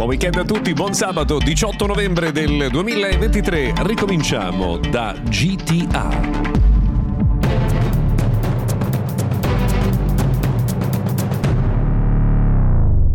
Buon weekend a tutti, buon sabato 18 novembre del 2023. Ricominciamo da GTA.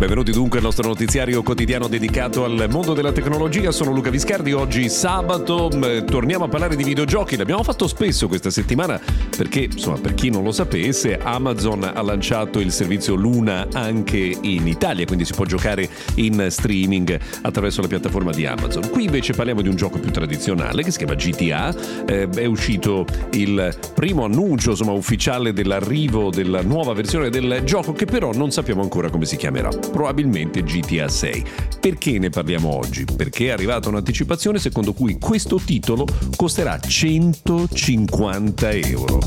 Benvenuti dunque al nostro notiziario quotidiano dedicato al mondo della tecnologia. Sono Luca Viscardi. Oggi sabato torniamo a parlare di videogiochi. L'abbiamo fatto spesso questa settimana perché, insomma, per chi non lo sapesse, Amazon ha lanciato il servizio Luna anche in Italia, quindi si può giocare in streaming attraverso la piattaforma di Amazon. Qui invece parliamo di un gioco più tradizionale che si chiama GTA. Eh, è uscito il primo annuncio insomma, ufficiale dell'arrivo della nuova versione del gioco che però non sappiamo ancora come si chiamerà probabilmente GTA 6. Perché ne parliamo oggi? Perché è arrivata un'anticipazione secondo cui questo titolo costerà 150 euro.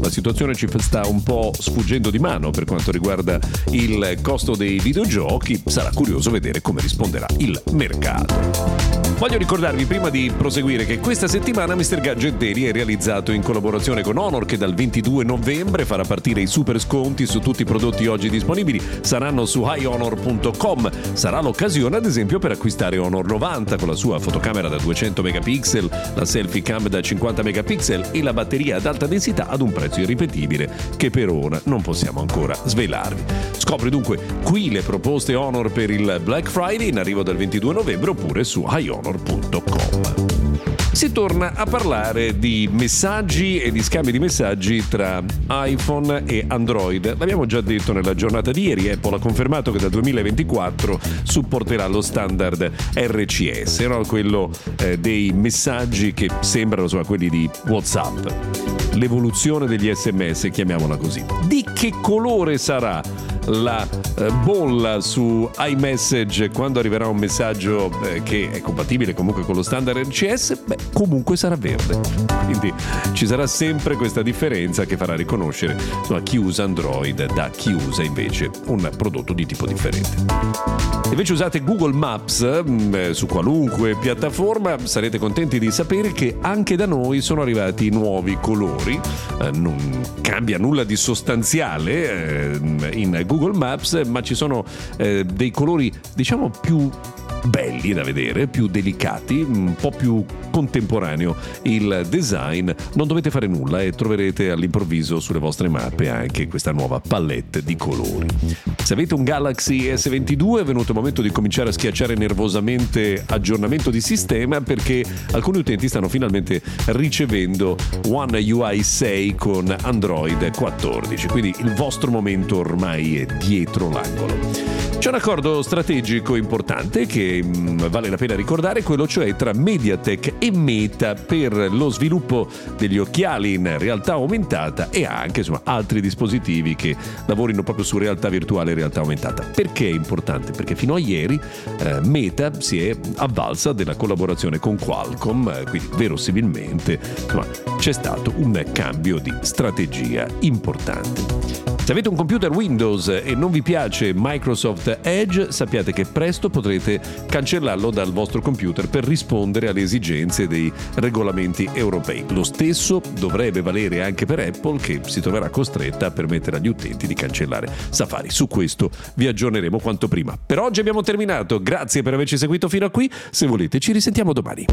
La situazione ci sta un po' sfuggendo di mano per quanto riguarda il costo dei videogiochi, sarà curioso vedere come risponderà il mercato. Voglio ricordarvi prima di proseguire che questa settimana Mr. Gadget Daily è realizzato in collaborazione con Honor che dal 22 novembre farà partire i super sconti su tutti i prodotti oggi disponibili. Saranno su highhonor.com. Sarà l'occasione ad esempio per acquistare Honor 90 con la sua fotocamera da 200 megapixel, la selfie cam da 50 megapixel e la batteria ad alta densità ad un prezzo irripetibile che per ora non possiamo ancora svelarvi. Scopri dunque qui le proposte Honor per il Black Friday in arrivo dal 22 novembre oppure su highhonor honor.com si torna a parlare di messaggi e di scambi di messaggi tra iPhone e Android. L'abbiamo già detto nella giornata di ieri, Apple ha confermato che dal 2024 supporterà lo standard RCS, no? quello eh, dei messaggi che sembrano insomma, quelli di WhatsApp. L'evoluzione degli sms, chiamiamola così. Di che colore sarà? La eh, bolla su iMessage quando arriverà un messaggio eh, che è compatibile comunque con lo standard RCS, beh, comunque sarà verde. Quindi ci sarà sempre questa differenza che farà riconoscere insomma, chi usa Android da chi usa invece un prodotto di tipo differente. Invece usate Google Maps mm, eh, su qualunque piattaforma, sarete contenti di sapere che anche da noi sono arrivati nuovi colori. Eh, non cambia nulla di sostanziale eh, in Google Maps, ma ci sono dei colori diciamo più belli da vedere, più delicati, un po' più contemporaneo il design. Non dovete fare nulla e troverete all'improvviso sulle vostre mappe anche questa nuova palette di colori. Se avete un Galaxy S22 è venuto il momento di cominciare a schiacciare nervosamente aggiornamento di sistema perché alcuni utenti stanno finalmente ricevendo One UI 6 con Android 14, quindi il vostro momento ormai è dietro l'angolo. C'è un accordo strategico importante che mm, vale la pena ricordare, quello cioè tra Mediatek e Meta per lo sviluppo degli occhiali in realtà aumentata e anche insomma, altri dispositivi che lavorino proprio su realtà virtuale e realtà aumentata. Perché è importante? Perché fino a ieri eh, Meta si è avvalsa della collaborazione con Qualcomm, eh, quindi verosimilmente insomma, c'è stato un cambio di strategia importante. Se avete un computer Windows e non vi piace Microsoft Edge, sappiate che presto potrete cancellarlo dal vostro computer per rispondere alle esigenze dei regolamenti europei. Lo stesso dovrebbe valere anche per Apple che si troverà costretta a permettere agli utenti di cancellare Safari. Su questo vi aggiorneremo quanto prima. Per oggi abbiamo terminato, grazie per averci seguito fino a qui, se volete ci risentiamo domani.